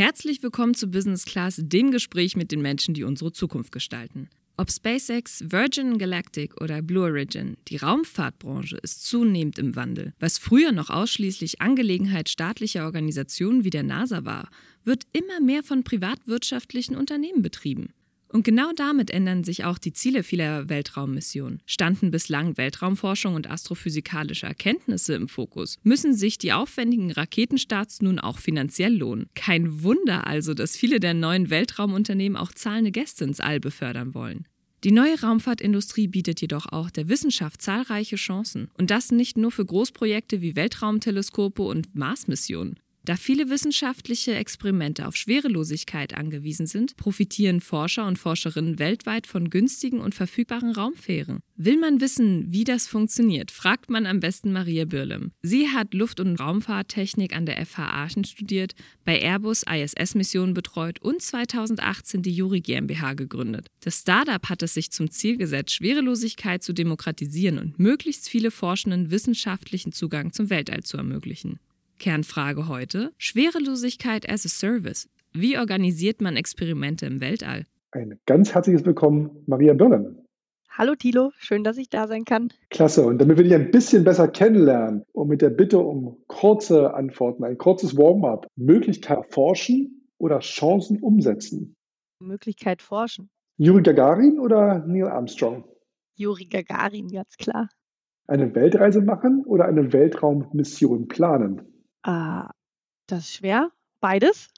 Herzlich willkommen zu Business Class, dem Gespräch mit den Menschen, die unsere Zukunft gestalten. Ob SpaceX, Virgin Galactic oder Blue Origin, die Raumfahrtbranche ist zunehmend im Wandel. Was früher noch ausschließlich Angelegenheit staatlicher Organisationen wie der NASA war, wird immer mehr von privatwirtschaftlichen Unternehmen betrieben. Und genau damit ändern sich auch die Ziele vieler Weltraummissionen. Standen bislang Weltraumforschung und astrophysikalische Erkenntnisse im Fokus, müssen sich die aufwendigen Raketenstarts nun auch finanziell lohnen. Kein Wunder also, dass viele der neuen Weltraumunternehmen auch zahlende Gäste ins All befördern wollen. Die neue Raumfahrtindustrie bietet jedoch auch der Wissenschaft zahlreiche Chancen. Und das nicht nur für Großprojekte wie Weltraumteleskope und Marsmissionen. Da viele wissenschaftliche Experimente auf Schwerelosigkeit angewiesen sind, profitieren Forscher und Forscherinnen weltweit von günstigen und verfügbaren Raumfähren. Will man wissen, wie das funktioniert, fragt man am besten Maria Birlem. Sie hat Luft- und Raumfahrttechnik an der FH Aachen studiert, bei Airbus ISS-Missionen betreut und 2018 die Juri GmbH gegründet. Das Startup hat es sich zum Ziel gesetzt, Schwerelosigkeit zu demokratisieren und möglichst viele Forschenden wissenschaftlichen Zugang zum Weltall zu ermöglichen. Kernfrage heute: Schwerelosigkeit as a Service. Wie organisiert man Experimente im Weltall? Ein ganz herzliches Willkommen, Maria Birnen. Hallo Thilo, schön, dass ich da sein kann. Klasse. Und damit wir dich ein bisschen besser kennenlernen und mit der Bitte um kurze Antworten, ein kurzes Warm-up, Möglichkeit erforschen oder Chancen umsetzen? Möglichkeit forschen. Juri Gagarin oder Neil Armstrong? Juri Gagarin, ganz klar. Eine Weltreise machen oder eine Weltraummission planen? Ah, das ist schwer. Beides.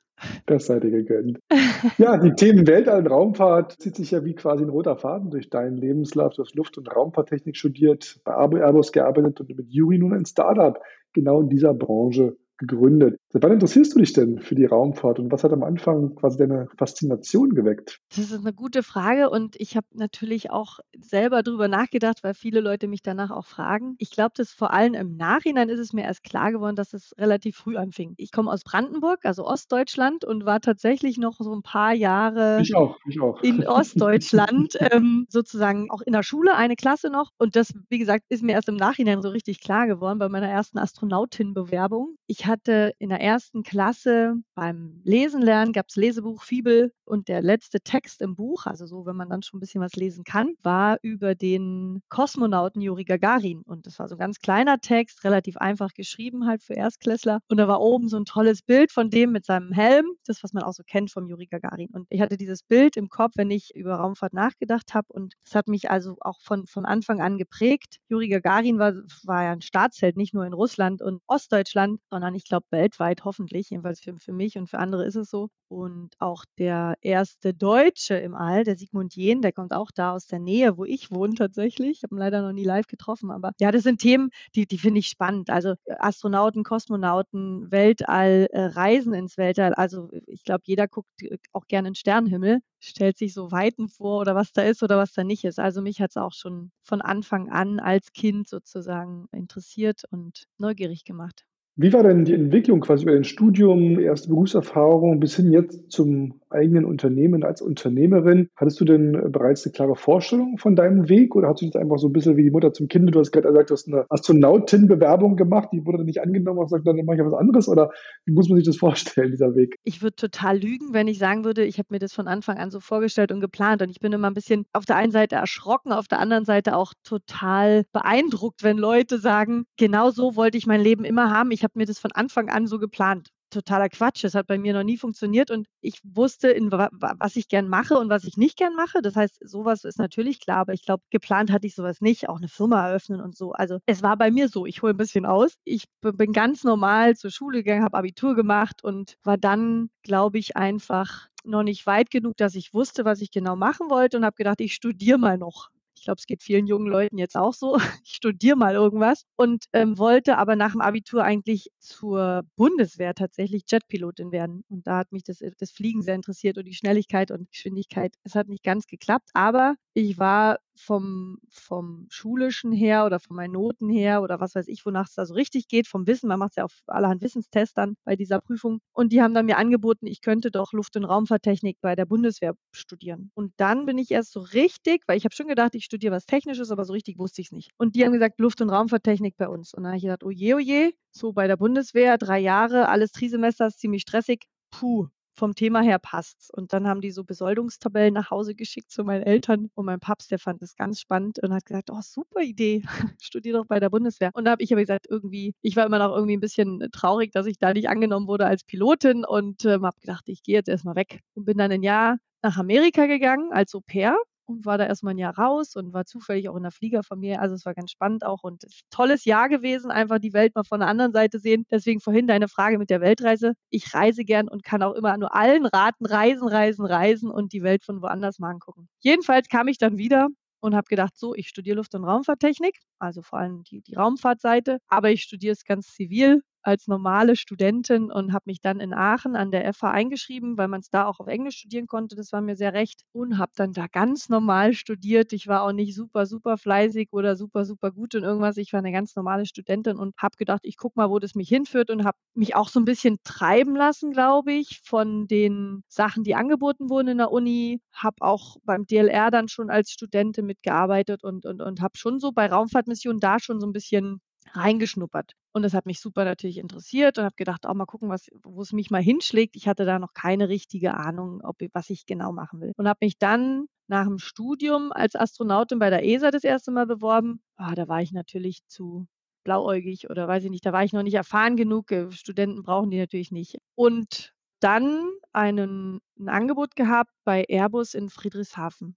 Das seid ihr gegönnt. Ja, die Themen Weltall und Raumfahrt zieht sich ja wie quasi ein roter Faden durch deinen Lebenslauf. Du hast Luft- und Raumfahrttechnik studiert, bei Airbus gearbeitet und mit Juri nun ein Startup genau in dieser Branche gegründet. Seit wann interessierst du dich denn für die Raumfahrt und was hat am Anfang quasi deine Faszination geweckt? Das ist eine gute Frage und ich habe natürlich auch selber darüber nachgedacht, weil viele Leute mich danach auch fragen. Ich glaube, dass vor allem im Nachhinein ist es mir erst klar geworden, dass es relativ früh anfing. Ich komme aus Brandenburg, also Ostdeutschland und war tatsächlich noch so ein paar Jahre ich auch, ich auch. in Ostdeutschland, ähm, sozusagen auch in der Schule, eine Klasse noch. Und das, wie gesagt, ist mir erst im Nachhinein so richtig klar geworden bei meiner ersten Astronautin-Bewerbung. Ich hatte in der ersten Klasse beim Lesen lernen, gab es Lesebuch, Fibel und der letzte Text im Buch, also so, wenn man dann schon ein bisschen was lesen kann, war über den Kosmonauten Juri Gagarin. Und das war so ein ganz kleiner Text, relativ einfach geschrieben halt für Erstklässler. Und da war oben so ein tolles Bild von dem mit seinem Helm, das, was man auch so kennt vom Juri Gagarin. Und ich hatte dieses Bild im Kopf, wenn ich über Raumfahrt nachgedacht habe. Und das hat mich also auch von, von Anfang an geprägt. Juri Gagarin war, war ja ein Staatsheld, nicht nur in Russland und Ostdeutschland, sondern ich glaube weltweit hoffentlich, jedenfalls für, für mich und für andere ist es so. Und auch der erste Deutsche im All, der Sigmund Jähn, der kommt auch da aus der Nähe, wo ich wohne tatsächlich. Ich habe ihn leider noch nie live getroffen, aber ja, das sind Themen, die, die finde ich spannend. Also äh, Astronauten, Kosmonauten, Weltall, äh, Reisen ins Weltall. Also ich glaube, jeder guckt äh, auch gerne in den Sternenhimmel, stellt sich so Weiten vor oder was da ist oder was da nicht ist. Also mich hat es auch schon von Anfang an als Kind sozusagen interessiert und neugierig gemacht. Wie war denn die Entwicklung quasi über dein Studium, erste Berufserfahrung bis hin jetzt zum eigenen Unternehmen als Unternehmerin? Hattest du denn bereits eine klare Vorstellung von deinem Weg oder hast du jetzt einfach so ein bisschen wie die Mutter zum Kind? Du hast gerade gesagt, du hast eine Astronautin-Bewerbung gemacht, die wurde dann nicht angenommen und gesagt, dann mache ich was anderes oder wie muss man sich das vorstellen, dieser Weg? Ich würde total lügen, wenn ich sagen würde, ich habe mir das von Anfang an so vorgestellt und geplant und ich bin immer ein bisschen auf der einen Seite erschrocken, auf der anderen Seite auch total beeindruckt, wenn Leute sagen, genau so wollte ich mein Leben immer haben. Ich ich habe mir das von Anfang an so geplant. Totaler Quatsch. Es hat bei mir noch nie funktioniert und ich wusste, in, was ich gern mache und was ich nicht gern mache. Das heißt, sowas ist natürlich klar, aber ich glaube, geplant hatte ich sowas nicht, auch eine Firma eröffnen und so. Also es war bei mir so, ich hole ein bisschen aus. Ich bin ganz normal zur Schule gegangen, habe Abitur gemacht und war dann, glaube ich, einfach noch nicht weit genug, dass ich wusste, was ich genau machen wollte und habe gedacht, ich studiere mal noch. Ich glaube, es geht vielen jungen Leuten jetzt auch so. Ich studiere mal irgendwas und ähm, wollte aber nach dem Abitur eigentlich zur Bundeswehr tatsächlich Jetpilotin werden. Und da hat mich das, das Fliegen sehr interessiert und die Schnelligkeit und Geschwindigkeit. Es hat nicht ganz geklappt, aber ich war vom, vom Schulischen her oder von meinen Noten her oder was weiß ich, wonach es da so richtig geht, vom Wissen. Man macht es ja auf allerhand Wissenstests dann bei dieser Prüfung. Und die haben dann mir angeboten, ich könnte doch Luft- und Raumfahrttechnik bei der Bundeswehr studieren. Und dann bin ich erst so richtig, weil ich habe schon gedacht, ich studiere was Technisches, aber so richtig wusste ich es nicht. Und die haben gesagt, Luft- und Raumfahrttechnik bei uns. Und dann habe ich gedacht, oh je, oh je, so bei der Bundeswehr, drei Jahre, alles Trisemester, ist ziemlich stressig. Puh, vom Thema her passt's. Und dann haben die so Besoldungstabellen nach Hause geschickt zu meinen Eltern und mein Papst, der fand das ganz spannend und hat gesagt, oh, super Idee, studier doch bei der Bundeswehr. Und da habe ich aber gesagt, irgendwie, ich war immer noch irgendwie ein bisschen traurig, dass ich da nicht angenommen wurde als Pilotin und ähm, habe gedacht, ich gehe jetzt erstmal weg und bin dann ein Jahr nach Amerika gegangen als Au pair und war da erstmal ein Jahr raus und war zufällig auch in der Fliegerfamilie. Also es war ganz spannend auch und tolles Jahr gewesen, einfach die Welt mal von der anderen Seite sehen. Deswegen vorhin deine Frage mit der Weltreise. Ich reise gern und kann auch immer nur allen raten, reisen, reisen, reisen und die Welt von woanders mal angucken. Jedenfalls kam ich dann wieder und habe gedacht, so, ich studiere Luft- und Raumfahrttechnik, also vor allem die, die Raumfahrtseite, aber ich studiere es ganz zivil, als normale Studentin und habe mich dann in Aachen an der FH eingeschrieben, weil man es da auch auf Englisch studieren konnte. Das war mir sehr recht und habe dann da ganz normal studiert. Ich war auch nicht super, super fleißig oder super, super gut in irgendwas. Ich war eine ganz normale Studentin und habe gedacht, ich gucke mal, wo das mich hinführt und habe mich auch so ein bisschen treiben lassen, glaube ich, von den Sachen, die angeboten wurden in der Uni. Habe auch beim DLR dann schon als Studentin mitgearbeitet und, und, und habe schon so bei Raumfahrtmissionen da schon so ein bisschen reingeschnuppert. Und das hat mich super natürlich interessiert und habe gedacht, auch mal gucken, wo es mich mal hinschlägt. Ich hatte da noch keine richtige Ahnung, ob, was ich genau machen will. Und habe mich dann nach dem Studium als Astronautin bei der ESA das erste Mal beworben. Ah, da war ich natürlich zu blauäugig oder weiß ich nicht, da war ich noch nicht erfahren genug. Äh, Studenten brauchen die natürlich nicht. Und dann einen, ein Angebot gehabt bei Airbus in Friedrichshafen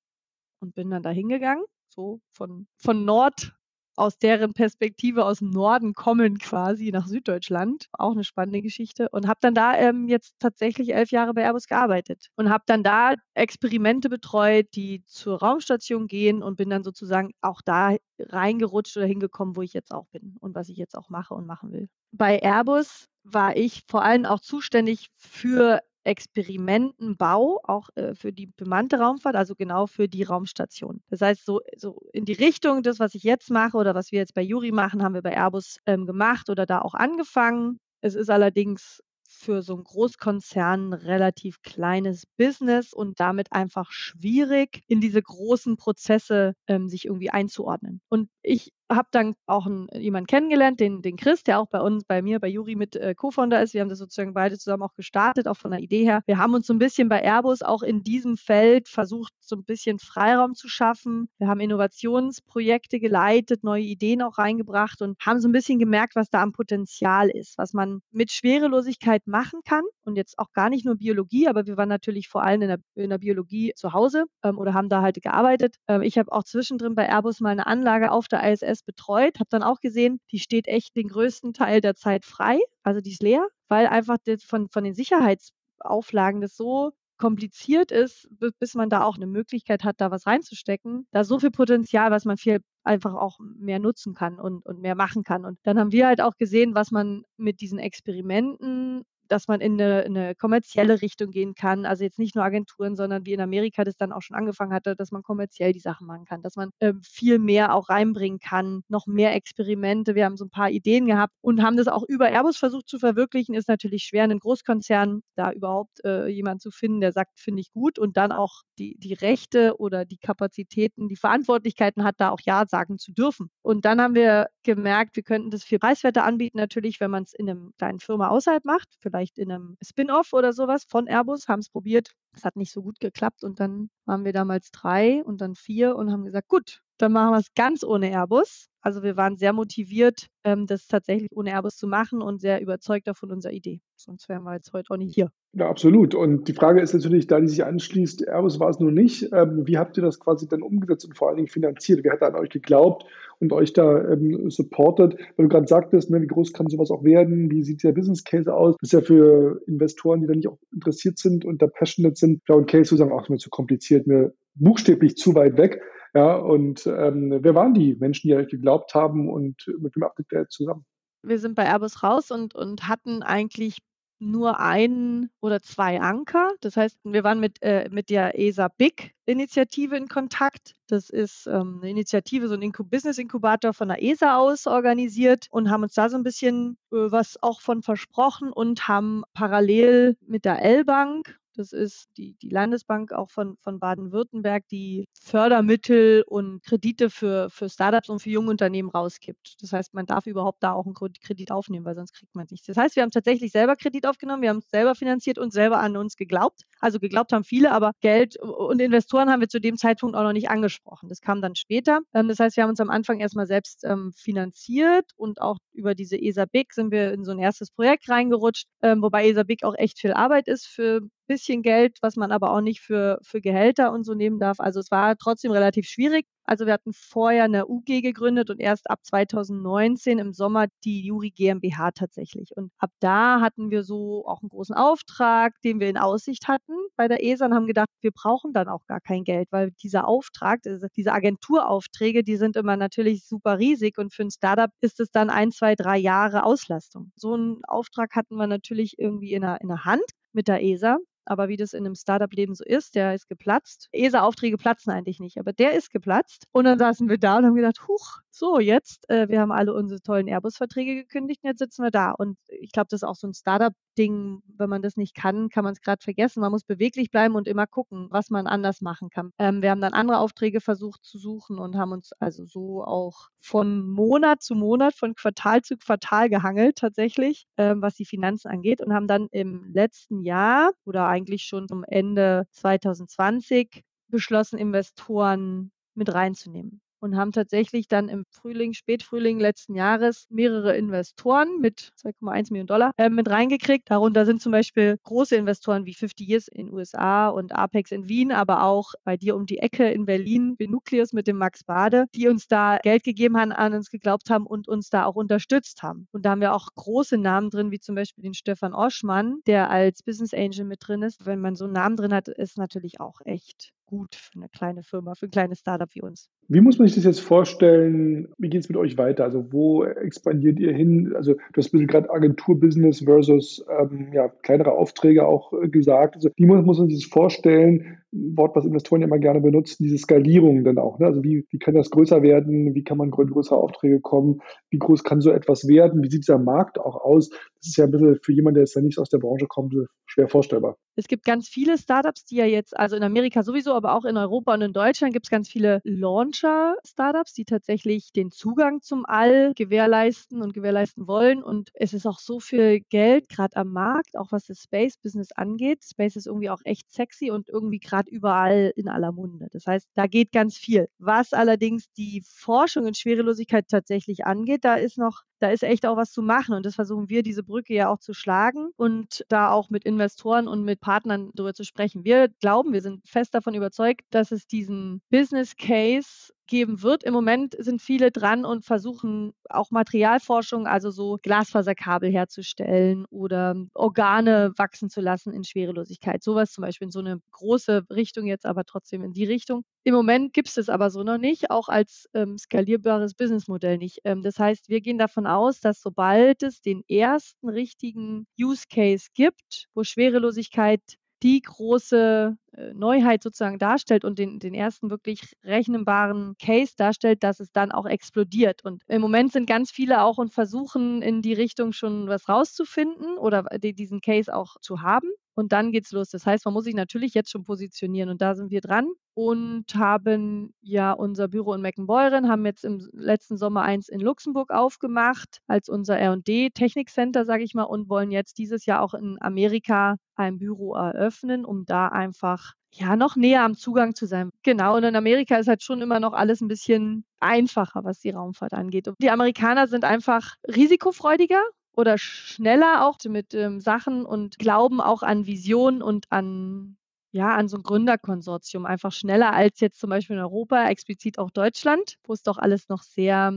und bin dann da hingegangen, so von, von Nord aus deren Perspektive aus dem Norden kommen quasi nach Süddeutschland. Auch eine spannende Geschichte. Und habe dann da ähm, jetzt tatsächlich elf Jahre bei Airbus gearbeitet und habe dann da Experimente betreut, die zur Raumstation gehen und bin dann sozusagen auch da reingerutscht oder hingekommen, wo ich jetzt auch bin und was ich jetzt auch mache und machen will. Bei Airbus war ich vor allem auch zuständig für Experimentenbau, auch äh, für die bemannte Raumfahrt, also genau für die Raumstation. Das heißt, so, so in die Richtung das, was ich jetzt mache oder was wir jetzt bei Juri machen, haben wir bei Airbus ähm, gemacht oder da auch angefangen. Es ist allerdings für so einen Großkonzern relativ kleines Business und damit einfach schwierig, in diese großen Prozesse ähm, sich irgendwie einzuordnen. Und ich habe dann auch einen, jemanden kennengelernt, den, den Chris, der auch bei uns, bei mir, bei Juri mit äh, Co-Founder ist. Wir haben das sozusagen beide zusammen auch gestartet, auch von der Idee her. Wir haben uns so ein bisschen bei Airbus auch in diesem Feld versucht, so ein bisschen Freiraum zu schaffen. Wir haben Innovationsprojekte geleitet, neue Ideen auch reingebracht und haben so ein bisschen gemerkt, was da am Potenzial ist, was man mit Schwerelosigkeit machen kann. Und jetzt auch gar nicht nur Biologie, aber wir waren natürlich vor allem in der, in der Biologie zu Hause ähm, oder haben da halt gearbeitet. Ähm, ich habe auch zwischendrin bei Airbus mal eine Anlage auf der ISS ISS betreut, habe dann auch gesehen, die steht echt den größten Teil der Zeit frei, also die ist leer, weil einfach von, von den Sicherheitsauflagen das so kompliziert ist, bis man da auch eine Möglichkeit hat, da was reinzustecken. Da ist so viel Potenzial, was man viel einfach auch mehr nutzen kann und, und mehr machen kann. Und dann haben wir halt auch gesehen, was man mit diesen Experimenten dass man in eine, in eine, kommerzielle Richtung gehen kann. Also jetzt nicht nur Agenturen, sondern wie in Amerika das dann auch schon angefangen hatte, dass man kommerziell die Sachen machen kann, dass man äh, viel mehr auch reinbringen kann, noch mehr Experimente. Wir haben so ein paar Ideen gehabt und haben das auch über Airbus versucht zu verwirklichen. Ist natürlich schwer, einen Großkonzern da überhaupt äh, jemanden zu finden, der sagt, finde ich gut und dann auch die, die Rechte oder die Kapazitäten, die Verantwortlichkeiten hat, da auch Ja sagen zu dürfen. Und dann haben wir gemerkt, wir könnten das viel preiswerter anbieten, natürlich, wenn man es in einer kleinen Firma außerhalb macht, vielleicht in einem Spin-off oder sowas von Airbus, haben es probiert. Es hat nicht so gut geklappt und dann waren wir damals drei und dann vier und haben gesagt, gut, dann machen wir es ganz ohne Airbus. Also wir waren sehr motiviert, ähm, das tatsächlich ohne Airbus zu machen und sehr überzeugt davon unserer Idee. Sonst wären wir jetzt heute auch nicht hier. Ja, absolut. Und die Frage ist natürlich, da die sich anschließt, Airbus war es nur nicht. Ähm, wie habt ihr das quasi dann umgesetzt und vor allen Dingen finanziert? Wer hat an euch geglaubt und euch da ähm, supportet? Weil du gerade sagtest, ne, wie groß kann sowas auch werden? Wie sieht der Business Case aus? Das ist ja für Investoren, die da nicht auch interessiert sind und da passionate sind, klar, ein Case zu sagen, ach, mir zu kompliziert, mir buchstäblich zu weit weg. Ja, und ähm, wer waren die Menschen, die euch geglaubt haben und mit arbeitet ihr zusammen? Wir sind bei Airbus raus und, und hatten eigentlich nur einen oder zwei Anker. Das heißt, wir waren mit, äh, mit der ESA Big Initiative in Kontakt. Das ist ähm, eine Initiative, so ein Incub Business Inkubator von der ESA aus organisiert und haben uns da so ein bisschen äh, was auch von versprochen und haben parallel mit der L-Bank Das ist die, die Landesbank auch von, von Baden-Württemberg, die Fördermittel und Kredite für, für Startups und für junge Unternehmen rausgibt. Das heißt, man darf überhaupt da auch einen Kredit aufnehmen, weil sonst kriegt man es nicht. Das heißt, wir haben tatsächlich selber Kredit aufgenommen, wir haben es selber finanziert und selber an uns geglaubt. Also geglaubt haben viele, aber Geld und Investoren haben wir zu dem Zeitpunkt auch noch nicht angesprochen. Das kam dann später. Ähm, das heißt, wir haben uns am Anfang erstmal selbst ähm, finanziert und auch über diese ESA Big sind wir in so ein erstes Projekt reingerutscht, ähm, wobei ESA Big auch echt viel Arbeit ist für bisschen Geld, was man aber auch nicht für, für Gehälter und so nehmen darf. Also es war trotzdem relativ schwierig. Also wir hatten vorher eine UG gegründet und erst ab 2019 im Sommer die Juri GmbH tatsächlich. Und ab da hatten wir so auch einen großen Auftrag, den wir in Aussicht hatten bei der ESA und haben gedacht, wir brauchen dann auch gar kein Geld, weil dieser Auftrag, diese Agenturaufträge, die sind immer natürlich super riesig und für ein Startup ist es dann ein, zwei, drei Jahre Auslastung. So einen Auftrag hatten wir natürlich irgendwie in der, in der Hand mit der ESA aber wie das in einem Startup-Leben so ist, der ist geplatzt. ESA-Aufträge platzen eigentlich nicht, aber der ist geplatzt. Und dann saßen wir da und haben gedacht, huch, so jetzt, äh, wir haben alle unsere tollen Airbus-Verträge gekündigt und jetzt sitzen wir da. Und ich glaube, das ist auch so ein Startup-Ding, wenn man das nicht kann, kann man es gerade vergessen. Man muss beweglich bleiben und immer gucken, was man anders machen kann. Ähm, wir haben dann andere Aufträge versucht zu suchen und haben uns also so auch von Monat zu Monat, von Quartal zu Quartal gehangelt tatsächlich, ähm, was die Finanzen angeht und haben dann im letzten Jahr oder eigentlich schon zum Ende 2020 beschlossen, Investoren mit reinzunehmen und haben tatsächlich dann im Frühling, Spätfrühling letzten Jahres mehrere Investoren mit 2,1 Millionen Dollar äh, mit reingekriegt. Darunter sind zum Beispiel große Investoren wie 50 Years in USA und Apex in Wien, aber auch bei dir um die Ecke in Berlin, Nucleus mit dem Max Bade, die uns da Geld gegeben haben, an uns geglaubt haben und uns da auch unterstützt haben. Und da haben wir auch große Namen drin, wie zum Beispiel den Stefan Oschmann, der als Business Angel mit drin ist. Wenn man so einen Namen drin hat, ist natürlich auch echt gut für eine kleine Firma, für ein kleines Startup wie uns. Wie muss man sich das jetzt vorstellen? Wie geht es mit euch weiter? Also wo expandiert ihr hin? Also du hast ein bisschen gerade Agenturbusiness versus ähm, ja, kleinere Aufträge auch äh, gesagt. Also wie muss, muss man sich das vorstellen? Ein Wort, was Investoren immer gerne benutzen, diese Skalierung dann auch. Ne? Also wie, wie kann das größer werden? Wie kann man größere Aufträge kommen? Wie groß kann so etwas werden? Wie sieht dieser Markt auch aus? Das ist ja ein bisschen für jemanden, der jetzt nicht aus der Branche kommt, schwer vorstellbar. Es gibt ganz viele Startups, die ja jetzt, also in Amerika sowieso, aber auch in Europa und in Deutschland gibt es ganz viele Launcher-Startups, die tatsächlich den Zugang zum All gewährleisten und gewährleisten wollen. Und es ist auch so viel Geld gerade am Markt, auch was das Space-Business angeht. Space ist irgendwie auch echt sexy und irgendwie gerade überall in aller Munde. Das heißt, da geht ganz viel. Was allerdings die Forschung in Schwerelosigkeit tatsächlich angeht, da ist noch da ist echt auch was zu machen. Und das versuchen wir, diese Brücke ja auch zu schlagen und da auch mit Investoren und mit Partnern darüber zu sprechen. Wir glauben, wir sind fest davon überzeugt, dass es diesen Business Case geben wird. Im Moment sind viele dran und versuchen auch Materialforschung, also so Glasfaserkabel herzustellen oder Organe wachsen zu lassen in Schwerelosigkeit. Sowas zum Beispiel in so eine große Richtung jetzt, aber trotzdem in die Richtung. Im Moment gibt es es aber so noch nicht, auch als ähm, skalierbares Businessmodell nicht. Ähm, das heißt, wir gehen davon aus, dass sobald es den ersten richtigen Use Case gibt, wo Schwerelosigkeit die große äh, Neuheit sozusagen darstellt und den, den ersten wirklich rechnbaren Case darstellt, dass es dann auch explodiert. Und im Moment sind ganz viele auch und versuchen in die Richtung schon was rauszufinden oder diesen Case auch zu haben. Und dann geht's los. Das heißt, man muss sich natürlich jetzt schon positionieren und da sind wir dran und haben ja unser Büro in Meckenbeuren, haben jetzt im letzten Sommer eins in Luxemburg aufgemacht als unser R&D Technikcenter, sage ich mal, und wollen jetzt dieses Jahr auch in Amerika ein Büro eröffnen, um da einfach ja, noch näher am Zugang zu sein. Genau, und in Amerika ist halt schon immer noch alles ein bisschen einfacher, was die Raumfahrt angeht. Und die Amerikaner sind einfach risikofreudiger oder schneller auch mit ähm, Sachen und glauben auch an Visionen und an ja, an so ein Gründerkonsortium einfach schneller als jetzt zum Beispiel in Europa, explizit auch Deutschland, wo es doch alles noch sehr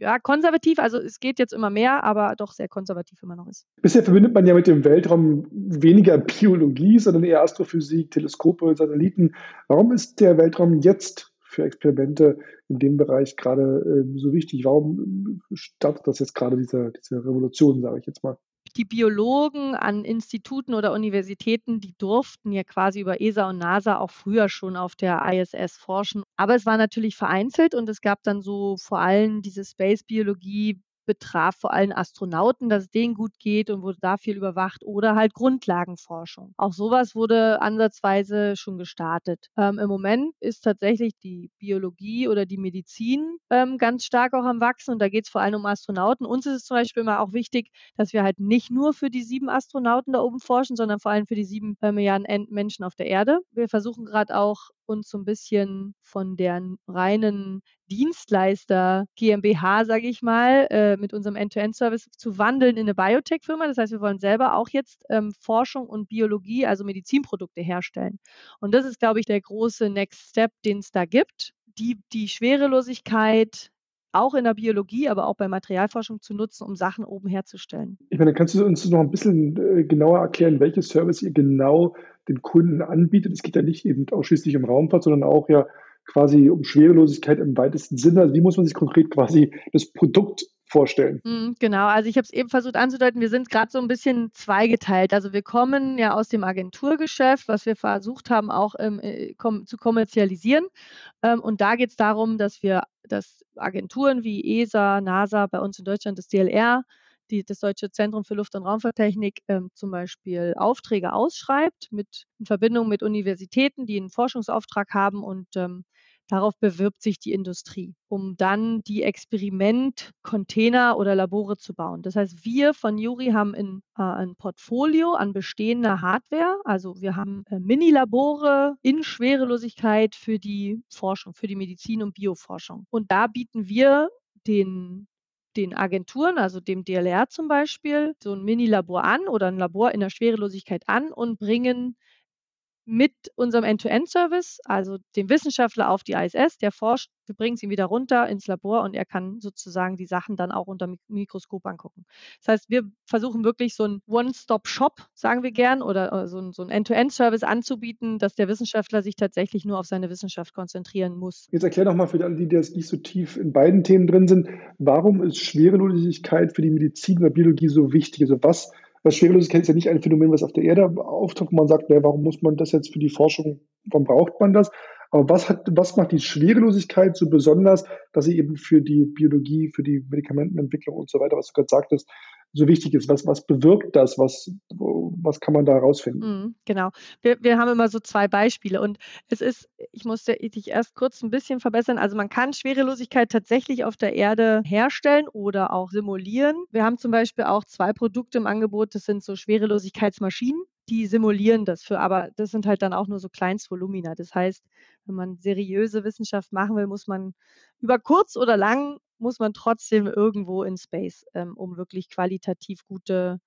ja, konservativ, also es geht jetzt immer mehr, aber doch sehr konservativ immer noch ist. Bisher verbindet man ja mit dem Weltraum weniger Biologie, sondern eher Astrophysik, Teleskope, Satelliten. Warum ist der Weltraum jetzt für Experimente in dem Bereich gerade äh, so wichtig? Warum startet das jetzt gerade diese, diese Revolution, sage ich jetzt mal? die Biologen an Instituten oder Universitäten, die durften ja quasi über ESA und NASA auch früher schon auf der ISS forschen. Aber es war natürlich vereinzelt und es gab dann so vor allem diese Space-Biologie betraf vor allem Astronauten, dass es denen gut geht und wurde da viel überwacht oder halt Grundlagenforschung. Auch sowas wurde ansatzweise schon gestartet. Ähm, Im Moment ist tatsächlich die Biologie oder die Medizin ähm, ganz stark auch am Wachsen und da geht es vor allem um Astronauten. Uns ist es zum Beispiel immer auch wichtig, dass wir halt nicht nur für die sieben Astronauten da oben forschen, sondern vor allem für die sieben äh, Milliarden Menschen auf der Erde. Wir versuchen gerade auch uns so ein bisschen von der reinen Dienstleister GmbH, sage ich mal, äh, mit unserem End-to-End-Service zu wandeln in eine Biotech-Firma. Das heißt, wir wollen selber auch jetzt ähm, Forschung und Biologie, also Medizinprodukte herstellen. Und das ist, glaube ich, der große Next Step, den es da gibt. Die, die Schwerelosigkeit auch in der Biologie, aber auch bei Materialforschung zu nutzen, um Sachen oben herzustellen. Ich meine, kannst du uns noch ein bisschen äh, genauer erklären, welche Service ihr genau den Kunden anbietet? Es geht ja nicht eben ausschließlich um Raumfahrt, sondern auch ja quasi um Schwerelosigkeit im weitesten Sinne. Also wie muss man sich konkret quasi das Produkt vorstellen. Mhm, genau, also ich habe es eben versucht anzudeuten, wir sind gerade so ein bisschen zweigeteilt. Also wir kommen ja aus dem Agenturgeschäft, was wir versucht haben auch ähm, äh, kom zu kommerzialisieren. Ähm, und da geht es darum, dass wir, dass Agenturen wie ESA, NASA, bei uns in Deutschland das DLR, die, das Deutsche Zentrum für Luft- und Raumfahrttechnik ähm, zum Beispiel Aufträge ausschreibt mit, in Verbindung mit Universitäten, die einen Forschungsauftrag haben und ähm, Darauf bewirbt sich die Industrie, um dann die Experiment-Container oder Labore zu bauen. Das heißt, wir von Juri haben in, äh, ein Portfolio an bestehender Hardware. Also wir haben äh, Mini-Labore in Schwerelosigkeit für die Forschung, für die Medizin- und Bioforschung. Und da bieten wir den den Agenturen, also dem DLR zum Beispiel, so ein Mini-Labor an oder ein Labor in der Schwerelosigkeit an und bringen mit unserem End-to-End-Service, also dem Wissenschaftler auf die ISS, der forscht, wir bringen es ihm wieder runter ins Labor und er kann sozusagen die Sachen dann auch unter Mikroskop angucken. Das heißt, wir versuchen wirklich so ein One-Stop-Shop, sagen wir gern, oder, oder so ein, so End-to-End-Service anzubieten, dass der Wissenschaftler sich tatsächlich nur auf seine Wissenschaft konzentrieren muss. Jetzt erklär doch mal für alle, die jetzt nicht so tief in beiden Themen drin sind, warum ist Schwerelosigkeit für die Medizin oder Biologie so wichtig? Also was weil Schwerelosigkeit ist ja nicht ein Phänomen, was auf der Erde auftaucht, man sagt, naja, warum muss man das jetzt für die Forschung, warum braucht man das? Aber was, hat, was macht die Schwerelosigkeit so besonders, dass sie eben für die Biologie, für die Medikamentenentwicklung und so weiter, was du gerade sagtest, so wichtig ist? Was, was bewirkt das? Was, was kann man da herausfinden? Mhm, genau. Wir, wir haben immer so zwei Beispiele und es ist, ich musste dich erst kurz ein bisschen verbessern. Also man kann Schwerelosigkeit tatsächlich auf der Erde herstellen oder auch simulieren. Wir haben zum Beispiel auch zwei Produkte im Angebot, das sind so Schwerelosigkeitsmaschinen die simulieren das für, aber das sind halt dann auch nur so Kleinstvolumina. Das heißt, wenn man seriöse Wissenschaft machen will, muss man über kurz oder lang, muss man trotzdem irgendwo in Space, ähm, um wirklich qualitativ gute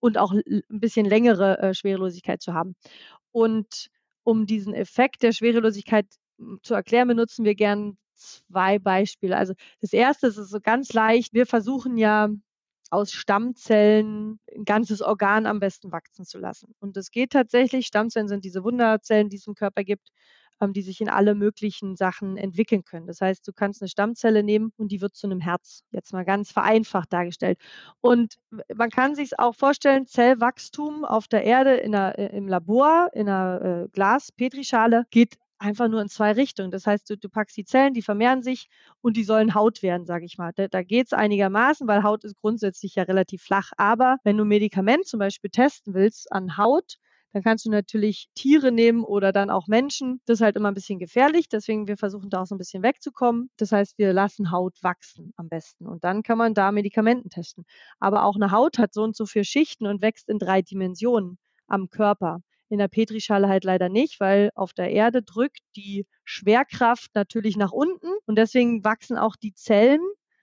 und auch ein bisschen längere äh, Schwerelosigkeit zu haben. Und um diesen Effekt der Schwerelosigkeit zu erklären, benutzen wir gern zwei Beispiele. Also das erste ist so ganz leicht. Wir versuchen ja aus Stammzellen ein ganzes Organ am besten wachsen zu lassen. Und das geht tatsächlich. Stammzellen sind diese Wunderzellen, die es im Körper gibt, die sich in alle möglichen Sachen entwickeln können. Das heißt, du kannst eine Stammzelle nehmen und die wird zu einem Herz. Jetzt mal ganz vereinfacht dargestellt. Und man kann sich auch vorstellen, Zellwachstum auf der Erde in einer, äh, im Labor, in einer äh, Glas-Petrischale geht einfach nur in zwei Richtungen. Das heißt, du, du, packst die Zellen, die vermehren sich und die sollen Haut werden, sage ich mal. Da, da geht es einigermaßen, weil Haut ist grundsätzlich ja relativ flach. Aber wenn du Medikament zum Beispiel testen willst an Haut, dann kannst du natürlich Tiere nehmen oder dann auch Menschen. Das ist halt immer ein bisschen gefährlich. Deswegen wir versuchen da auch so ein bisschen wegzukommen. Das heißt, wir lassen Haut wachsen am besten. Und dann kann man da Medikamenten testen. Aber auch eine Haut hat so und so viele Schichten und wächst in drei Dimensionen am Körper. In der Petrischale halt leider nicht, weil auf der Erde drückt die Schwerkraft natürlich nach unten und deswegen wachsen auch die Zellen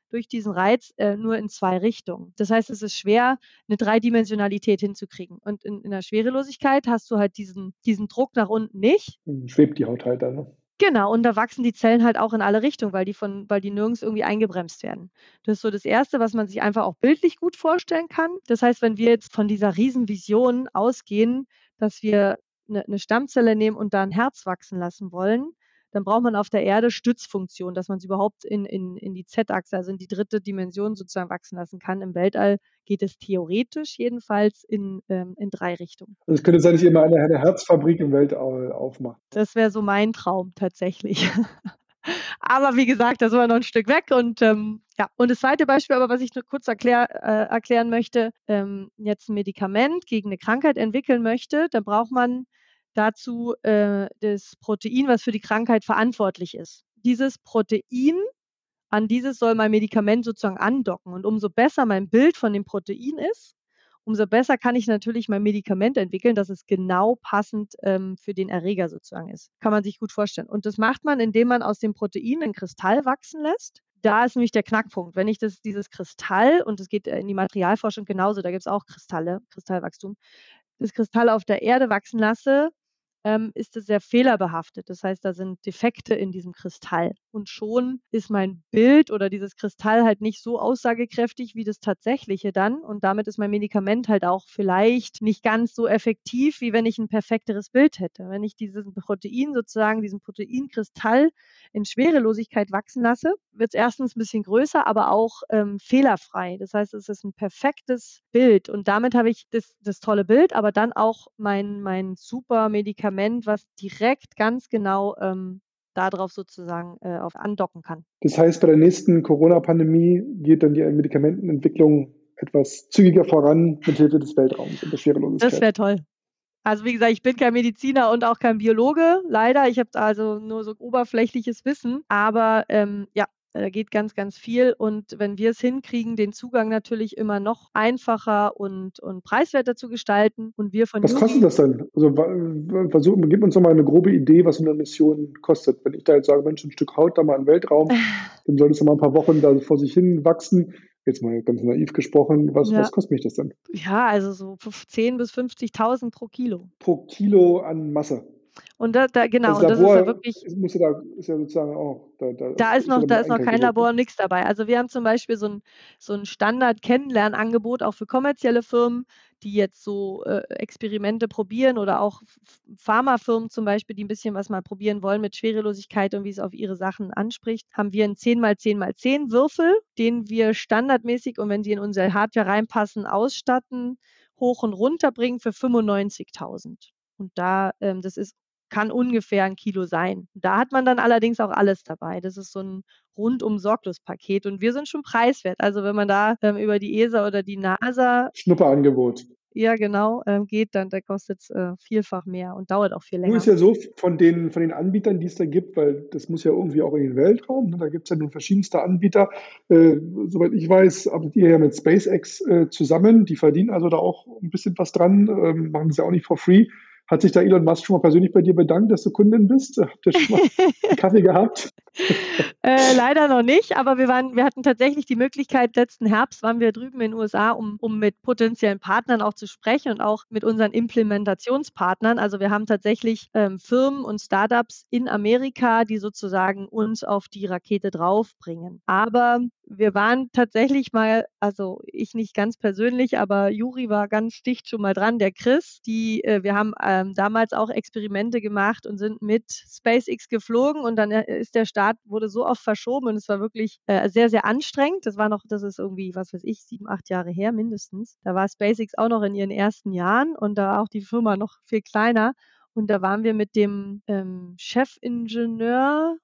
durch diesen Reiz äh, nur in zwei Richtungen. Das heißt, es ist schwer, eine Dreidimensionalität hinzukriegen. Und in, in der Schwerelosigkeit hast du halt diesen, diesen Druck nach unten nicht. Schwebt die Haut halt dann. Ne? Genau, und da wachsen die Zellen halt auch in alle Richtungen, weil die von, weil die nirgends irgendwie eingebremst werden. Das ist so das Erste, was man sich einfach auch bildlich gut vorstellen kann. Das heißt, wenn wir jetzt von dieser Riesenvision ausgehen, dass wir eine, eine Stammzelle nehmen und da ein Herz wachsen lassen wollen, dann braucht man auf der Erde Stützfunktion, dass man es überhaupt in, in, in die Z-Achse, also in die dritte Dimension sozusagen wachsen lassen kann. Im Weltall geht es theoretisch jedenfalls in, ähm, in drei Richtungen. Also es könnte sein, dass ihr immer eine, eine Herzfabrik im Weltall aufmacht. Das wäre so mein Traum tatsächlich. Aber wie gesagt, da sind wir noch ein Stück weg und ähm, Ja, und das zweite Beispiel aber, was ich nur kurz erklär, äh, erklären möchte, ähm, jetzt ein Medikament gegen eine Krankheit entwickeln möchte, dann braucht man dazu äh, das Protein, was für die Krankheit verantwortlich ist. Dieses Protein, an dieses soll mein Medikament sozusagen andocken. Und umso besser mein Bild von dem Protein ist, umso besser kann ich natürlich mein Medikament entwickeln, dass es genau passend ähm, für den Erreger sozusagen ist. Kann man sich gut vorstellen. Und das macht man, indem man aus dem Protein ein Kristall wachsen lässt. Da ist nämlich der Knackpunkt. Wenn ich das, dieses Kristall, und es geht in die Materialforschung genauso, da gibt es auch Kristalle, Kristallwachstum, das Kristall auf der Erde wachsen lasse, ähm, ist es sehr fehlerbehaftet. Das heißt, da sind Defekte in diesem Kristall. Und schon ist mein Bild oder dieses Kristall halt nicht so aussagekräftig wie das tatsächliche dann. Und damit ist mein Medikament halt auch vielleicht nicht ganz so effektiv, wie wenn ich ein perfekteres Bild hätte. Wenn ich dieses Protein sozusagen, diesen Proteinkristall in Schwerelosigkeit wachsen lasse, wird es erstens ein bisschen größer, aber auch ähm, fehlerfrei. Das heißt, es ist ein perfektes Bild. Und damit habe ich das, das tolle Bild, aber dann auch mein, mein super Medikament, was direkt ganz genau ähm, darauf sozusagen äh, auf andocken kann. Das heißt, bei der nächsten Corona-Pandemie geht dann die Medikamentenentwicklung etwas zügiger voran mit Hilfe des Weltraums und der Schwerelosigkeit. Das wäre toll. Also wie gesagt, ich bin kein Mediziner und auch kein Biologe, leider. Ich habe also nur so oberflächliches Wissen. Aber ähm, ja, da geht ganz, ganz viel. Und wenn wir es hinkriegen, den Zugang natürlich immer noch einfacher und, und preiswerter zu gestalten und wir von Was kostet das denn? Also versuchen, gib uns doch mal eine grobe Idee, was so eine Mission kostet. Wenn ich da jetzt sage, Mensch, ein Stück Haut da mal im Weltraum, dann soll es mal ein paar Wochen da vor sich hin wachsen. Jetzt mal ganz naiv gesprochen, was, ja. was kostet mich das denn? Ja, also so 10.000 bis 50.000 pro Kilo. Pro Kilo an Masse. Und da, da genau, das, Labor, das ist ja wirklich. Muss ja da, ist ja sozusagen auch. Da, da, da ist noch, da ist noch kein Labor, nichts dabei. Also wir haben zum Beispiel so ein, so ein Standard-Kennenlernangebot auch für kommerzielle Firmen, die jetzt so äh, Experimente probieren oder auch Pharmafirmen zum Beispiel, die ein bisschen was mal probieren wollen mit Schwerelosigkeit und wie es auf ihre Sachen anspricht, haben wir einen 10x10x10 Würfel, den wir standardmäßig und wenn sie in unsere Hardware reinpassen, ausstatten, hoch und runter bringen für 95.000. Und da, ähm, das ist kann ungefähr ein Kilo sein. Da hat man dann allerdings auch alles dabei. Das ist so ein rundum sorglos Paket und wir sind schon preiswert. Also wenn man da ähm, über die ESA oder die NASA Schnupperangebot. Ja, genau, ähm, geht dann, da kostet es äh, vielfach mehr und dauert auch viel länger. Nur ist ja so, von den, von den Anbietern, die es da gibt, weil das muss ja irgendwie auch in den Weltraum, ne? da gibt es ja nun verschiedenste Anbieter. Äh, soweit ich weiß, arbeitet ihr ja mit SpaceX äh, zusammen, die verdienen also da auch ein bisschen was dran, ähm, machen das ja auch nicht for free. Hat sich da Elon Musk schon mal persönlich bei dir bedankt, dass du Kundin bist? Habt ihr schon mal einen Kaffee gehabt? äh, leider noch nicht, aber wir waren, wir hatten tatsächlich die Möglichkeit, letzten Herbst waren wir drüben in den USA, um, um mit potenziellen Partnern auch zu sprechen und auch mit unseren Implementationspartnern. Also wir haben tatsächlich ähm, Firmen und Startups in Amerika, die sozusagen uns auf die Rakete draufbringen. Aber wir waren tatsächlich mal, also ich nicht ganz persönlich, aber Juri war ganz dicht schon mal dran, der Chris, die, äh, wir haben ähm, damals auch Experimente gemacht und sind mit SpaceX geflogen und dann äh, ist der Start, wurde so oft verschoben und es war wirklich äh, sehr, sehr anstrengend. Das war noch, das ist irgendwie, was weiß ich, sieben, acht Jahre her mindestens. Da war SpaceX auch noch in ihren ersten Jahren und da war auch die Firma noch viel kleiner. Und da waren wir mit dem ähm, Chefingenieur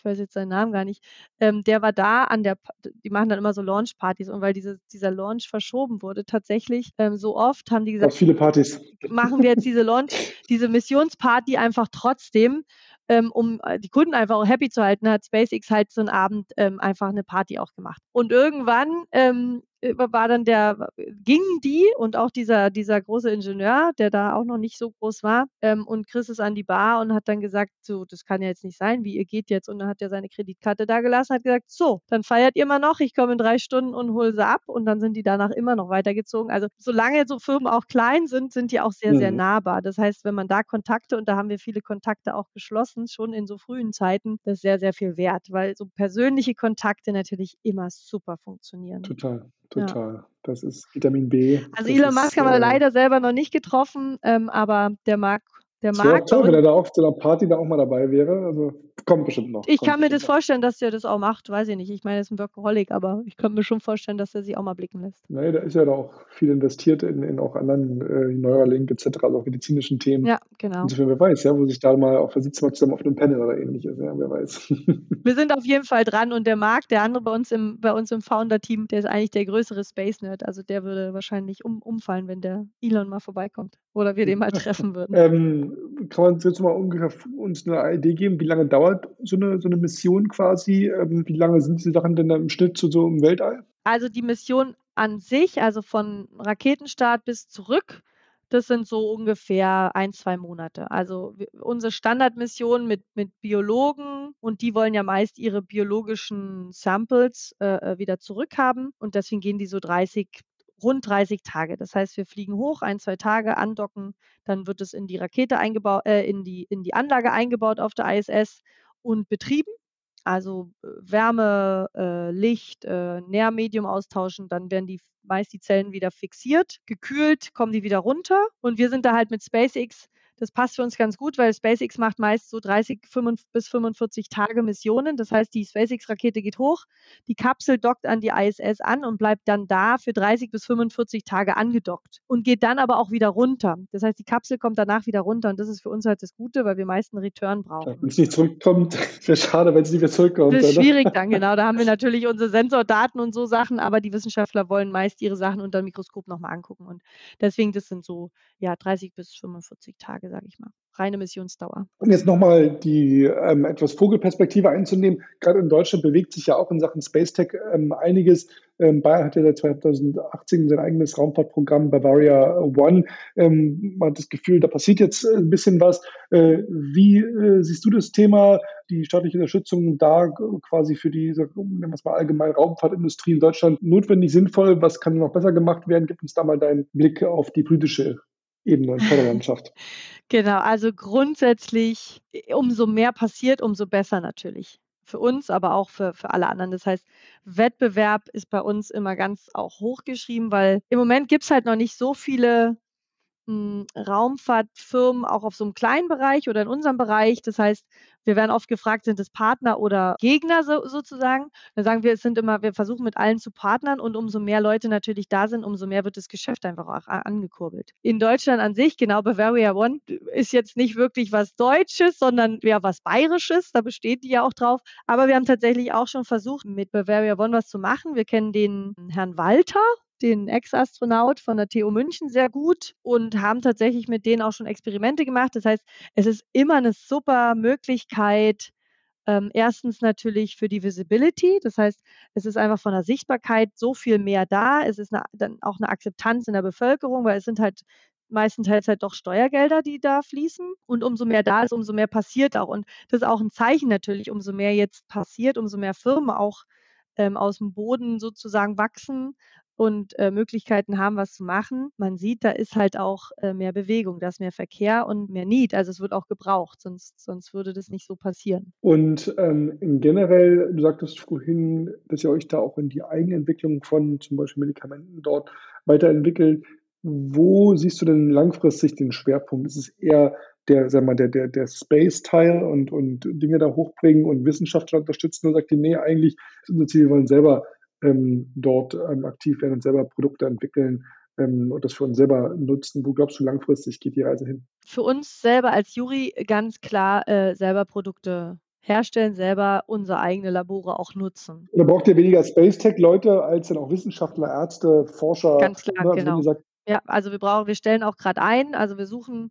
ich weiß jetzt seinen Namen gar nicht, ähm, der war da an der, die machen dann immer so Launch-Partys und weil diese, dieser Launch verschoben wurde, tatsächlich ähm, so oft haben die gesagt, viele Partys. machen wir jetzt diese Launch, diese Missionsparty einfach trotzdem, ähm, um äh, die Kunden einfach auch happy zu halten, hat SpaceX halt so einen Abend ähm, einfach eine Party auch gemacht. Und irgendwann ähm, äh, war dann der, gingen die und auch dieser, dieser große Ingenieur, der da auch noch nicht so groß war, ähm, und Chris ist an die Bar und hat dann gesagt, so, das kann ja jetzt nicht sein, wie ihr geht jetzt. Und dann hat er seine Kreditkarte da gelassen, hat gesagt, so, dann feiert ihr mal noch, ich komme in drei Stunden und hole sie ab und dann sind die danach immer noch weitergezogen. Also solange so Firmen auch klein sind, sind die auch sehr, mhm. sehr nahbar. Das heißt, wenn man da Kontakte, und da haben wir viele Kontakte auch geschlossen, schon in so frühen Zeiten, das ist sehr, sehr viel wert, weil so persönliche Kontakte natürlich immer super funktionieren. Total total. Ja. Das ist Vitamin B. Also Elon Musk haben wir äh, leider selber noch nicht getroffen, ähm, aber der mag Der Das Markt toll, wenn er da auf so einer Party da auch mal dabei wäre. Also kommt bestimmt noch. ich kann mir das noch. vorstellen, dass der das auch macht, weiß ich nicht. Ich meine, er ist ein Workaholic, aber ich kann mir schon vorstellen, dass er sich auch mal blicken lässt. Nee, da ist ja da auch viel investiert in, in auch anderen äh, Neuralink etc., also auch medizinischen Themen. Ja, genau. Insofern, wer weiß, ja, wo sich da mal auch sitzen wir zusammen auf einem Panel oder ähnliches, ja, wer weiß. Wir sind auf jeden Fall dran und der Marc, der andere bei uns im, bei uns im Founder-Team, der ist eigentlich der größere Space-Nerd. Also der würde wahrscheinlich um, umfallen, wenn der Elon mal vorbeikommt. Oder wir den mal treffen würden. ähm, kann man jetzt mal ungefähr uns eine Idee geben, wie lange dauert so eine, so eine Mission quasi? Ähm, wie lange sind diese Sachen denn im Schnitt zu so im Weltall? Also die Mission an sich, also von Raketenstart bis zurück, das sind so ungefähr ein, zwei Monate. Also unsere Standardmission mit, mit Biologen und die wollen ja meist ihre biologischen Samples äh, wieder zurückhaben und deswegen gehen die so 30, rund 30 Tage. Das heißt, wir fliegen hoch, ein, zwei Tage, andocken, dann wird es in die Rakete eingebaut, äh, in, die, in die Anlage eingebaut auf der ISS und betrieben. Also Wärme, äh, Licht, äh, Nährmedium austauschen, dann werden die meist die Zellen wieder fixiert, gekühlt, kommen die wieder runter. Und wir sind da halt mit SpaceX das passt für uns ganz gut, weil SpaceX macht meist so 30 bis 45 Tage Missionen. Das heißt, die SpaceX-Rakete geht hoch, die Kapsel dockt an die ISS an und bleibt dann da für 30 bis 45 Tage angedockt und geht dann aber auch wieder runter. Das heißt, die Kapsel kommt danach wieder runter und das ist für uns halt das Gute, weil wir meist einen Return brauchen. Wenn es nicht zurückkommt, wäre schade, wenn es nicht wieder zurückkommt. Das ist oder? schwierig dann, genau. Da haben wir natürlich unsere Sensordaten und so Sachen, aber die Wissenschaftler wollen meist ihre Sachen unter dem Mikroskop nochmal angucken. Und deswegen, das sind so ja, 30 bis 45 Tage, sage ich mal. Reine Missionsdauer. Um jetzt nochmal die ähm, etwas Vogelperspektive einzunehmen, gerade in Deutschland bewegt sich ja auch in Sachen Space Tech ähm, einiges. Ähm, Bayer hat ja seit 2018 sein eigenes Raumfahrtprogramm Bavaria One. Ähm, man hat das Gefühl, da passiert jetzt ein bisschen was. Äh, wie äh, siehst du das Thema, die staatliche Unterstützung da quasi für die, nennen wir es mal allgemein, Raumfahrtindustrie in Deutschland notwendig, sinnvoll? Was kann noch besser gemacht werden? Gib uns da mal deinen Blick auf die politische Ebene und Förderlandschaft. Genau, also grundsätzlich, umso mehr passiert, umso besser natürlich. Für uns, aber auch für, für alle anderen. Das heißt, Wettbewerb ist bei uns immer ganz auch hochgeschrieben, weil im Moment gibt es halt noch nicht so viele Raumfahrtfirmen auch auf so einem kleinen Bereich oder in unserem Bereich. Das heißt, wir werden oft gefragt, sind es Partner oder Gegner so, sozusagen. Dann sagen wir, es sind immer, wir versuchen mit allen zu partnern und umso mehr Leute natürlich da sind, umso mehr wird das Geschäft einfach auch angekurbelt. In Deutschland an sich, genau Bavaria One, ist jetzt nicht wirklich was Deutsches, sondern ja was Bayerisches, da besteht die ja auch drauf. Aber wir haben tatsächlich auch schon versucht, mit Bavaria One was zu machen. Wir kennen den Herrn Walter, den Ex-Astronaut von der TU München sehr gut und haben tatsächlich mit denen auch schon Experimente gemacht. Das heißt, es ist immer eine super Möglichkeit, ähm, erstens natürlich für die Visibility, das heißt, es ist einfach von der Sichtbarkeit so viel mehr da. Es ist eine, dann auch eine Akzeptanz in der Bevölkerung, weil es sind halt meistenteils halt doch Steuergelder, die da fließen. Und umso mehr da ist, umso mehr passiert auch. Und das ist auch ein Zeichen natürlich, umso mehr jetzt passiert, umso mehr Firmen auch ähm, aus dem Boden sozusagen wachsen und äh, Möglichkeiten haben, was zu machen. Man sieht, da ist halt auch äh, mehr Bewegung, da ist mehr Verkehr und mehr Need. Also es wird auch gebraucht, sonst, sonst würde das nicht so passieren. Und ähm, generell, du sagtest vorhin, dass ihr euch da auch in die Eigenentwicklung von zum Beispiel Medikamenten dort weiterentwickelt. Wo siehst du denn langfristig den Schwerpunkt? Ist es eher der, sag mal, der, der, der Space-Teil und, und Dinge da hochbringen und Wissenschaftler unterstützen und sagt die, nee, eigentlich ist unser Ziel, wir wollen selber ähm, dort ähm, aktiv werden und selber Produkte entwickeln ähm, und das für uns selber nutzen. Wo glaubst du langfristig geht die Reise hin? Für uns selber als Jury ganz klar äh, selber Produkte herstellen, selber unsere eigene Labore auch nutzen. Oder braucht ihr weniger Space Tech-Leute als dann auch Wissenschaftler, Ärzte, Forscher? Ganz klar, ne? also genau. Sagt, ja, also wir brauchen, wir stellen auch gerade ein, also wir suchen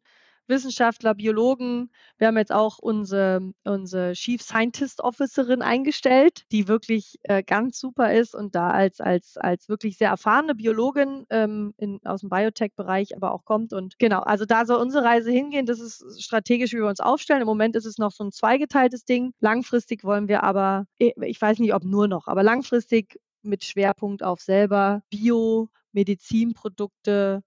Wissenschaftler, Biologen. Wir haben jetzt auch unsere, unsere Chief Scientist Officerin eingestellt, die wirklich äh, ganz super ist und da als, als, als wirklich sehr erfahrene Biologin ähm, in, aus dem Biotech-Bereich aber auch kommt. Und genau, also da soll unsere Reise hingehen. Das ist strategisch, wie wir uns aufstellen. Im Moment ist es noch so ein zweigeteiltes Ding. Langfristig wollen wir aber, ich weiß nicht, ob nur noch, aber langfristig mit Schwerpunkt auf selber Bio, Medizinprodukte,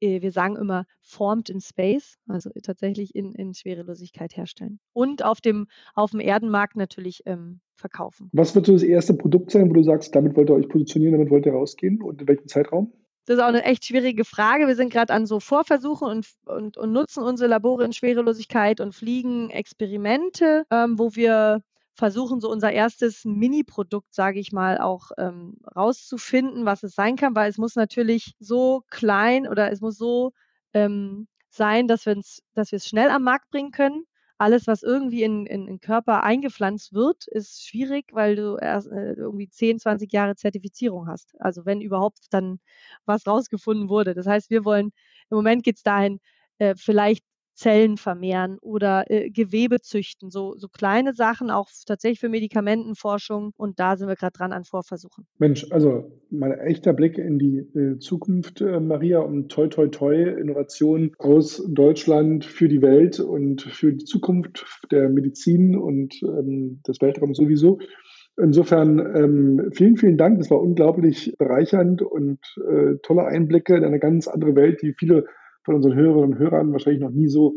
wir sagen immer, formed in space, also tatsächlich in, in Schwerelosigkeit herstellen. Und auf dem, auf dem Erdenmarkt natürlich ähm, verkaufen. Was wird so das erste Produkt sein, wo du sagst, damit wollt ihr euch positionieren, damit wollt ihr rausgehen und in welchem Zeitraum? Das ist auch eine echt schwierige Frage. Wir sind gerade an so Vorversuchen und, und, und nutzen unsere Labore in Schwerelosigkeit und fliegen Experimente, ähm, wo wir versuchen, so unser erstes Mini-Produkt, sage ich mal, auch ähm, rauszufinden, was es sein kann, weil es muss natürlich so klein oder es muss so ähm, sein, dass wir es schnell am Markt bringen können alles, was irgendwie in, in, in Körper eingepflanzt wird, ist schwierig, weil du erst äh, irgendwie 10, 20 Jahre Zertifizierung hast. Also wenn überhaupt dann was rausgefunden wurde. Das heißt, wir wollen, im Moment geht es dahin, äh, vielleicht Zellen vermehren oder äh, Gewebe züchten, so, so kleine Sachen, auch tatsächlich für Medikamentenforschung. Und da sind wir gerade dran an Vorversuchen. Mensch, also mal echter Blick in die äh, Zukunft, äh, Maria, und toi, toi, toi, Innovation aus Deutschland für die Welt und für die Zukunft der Medizin und ähm, des Weltraums sowieso. Insofern ähm, vielen, vielen Dank. Das war unglaublich bereichernd und äh, tolle Einblicke in eine ganz andere Welt, die viele von unseren Hörerinnen und Hörern wahrscheinlich noch nie so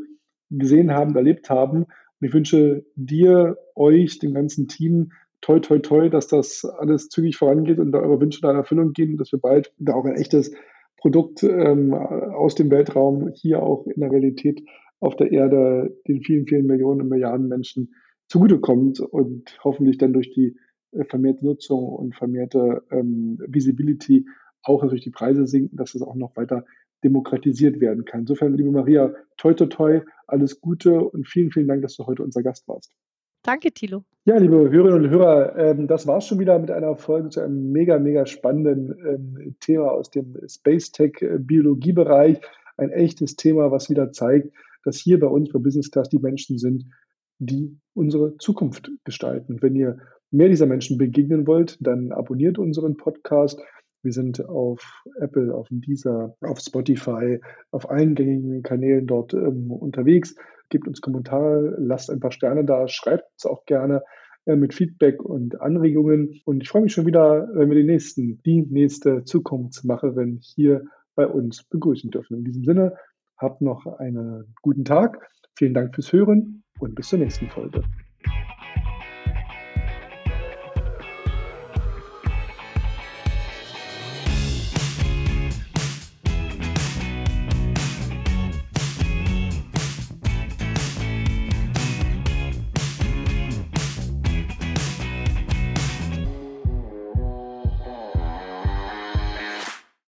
gesehen haben, erlebt haben. Und ich wünsche dir, euch, dem ganzen Team, toi, toi, toi, dass das alles zügig vorangeht und da eure Wünsche da in Erfüllung gehen, dass wir bald da auch ein echtes Produkt ähm, aus dem Weltraum hier auch in der Realität auf der Erde den vielen, vielen Millionen und Milliarden Menschen zugutekommt und hoffentlich dann durch die äh, vermehrte Nutzung und vermehrte ähm, Visibility auch natürlich die Preise sinken, dass es auch noch weiter demokratisiert werden kann. Insofern, liebe Maria, toi, toi, toi, alles Gute und vielen, vielen Dank, dass du heute unser Gast warst. Danke, Thilo. Ja, liebe Hörerinnen und Hörer, ähm, das war es schon wieder mit einer Folge zu einem mega, mega spannenden ähm, Thema aus dem Space Tech Biologiebereich. Ein echtes Thema, was wieder zeigt, dass hier bei uns bei Business Class die Menschen sind, die unsere Zukunft gestalten. Wenn ihr mehr dieser Menschen begegnen wollt, dann abonniert unseren Podcast wir sind auf Apple, auf Deezer, auf Spotify, auf allen gängigen Kanälen dort ähm, unterwegs. Gebt uns Kommentare, lasst ein paar Sterne da, schreibt es auch gerne äh, mit Feedback und Anregungen. Und ich freue mich schon wieder, wenn wir die nächsten, die nächste Zukunftsmacherin hier bei uns begrüßen dürfen. In diesem Sinne, habt noch einen guten Tag. Vielen Dank fürs Hören und bis zur nächsten Folge.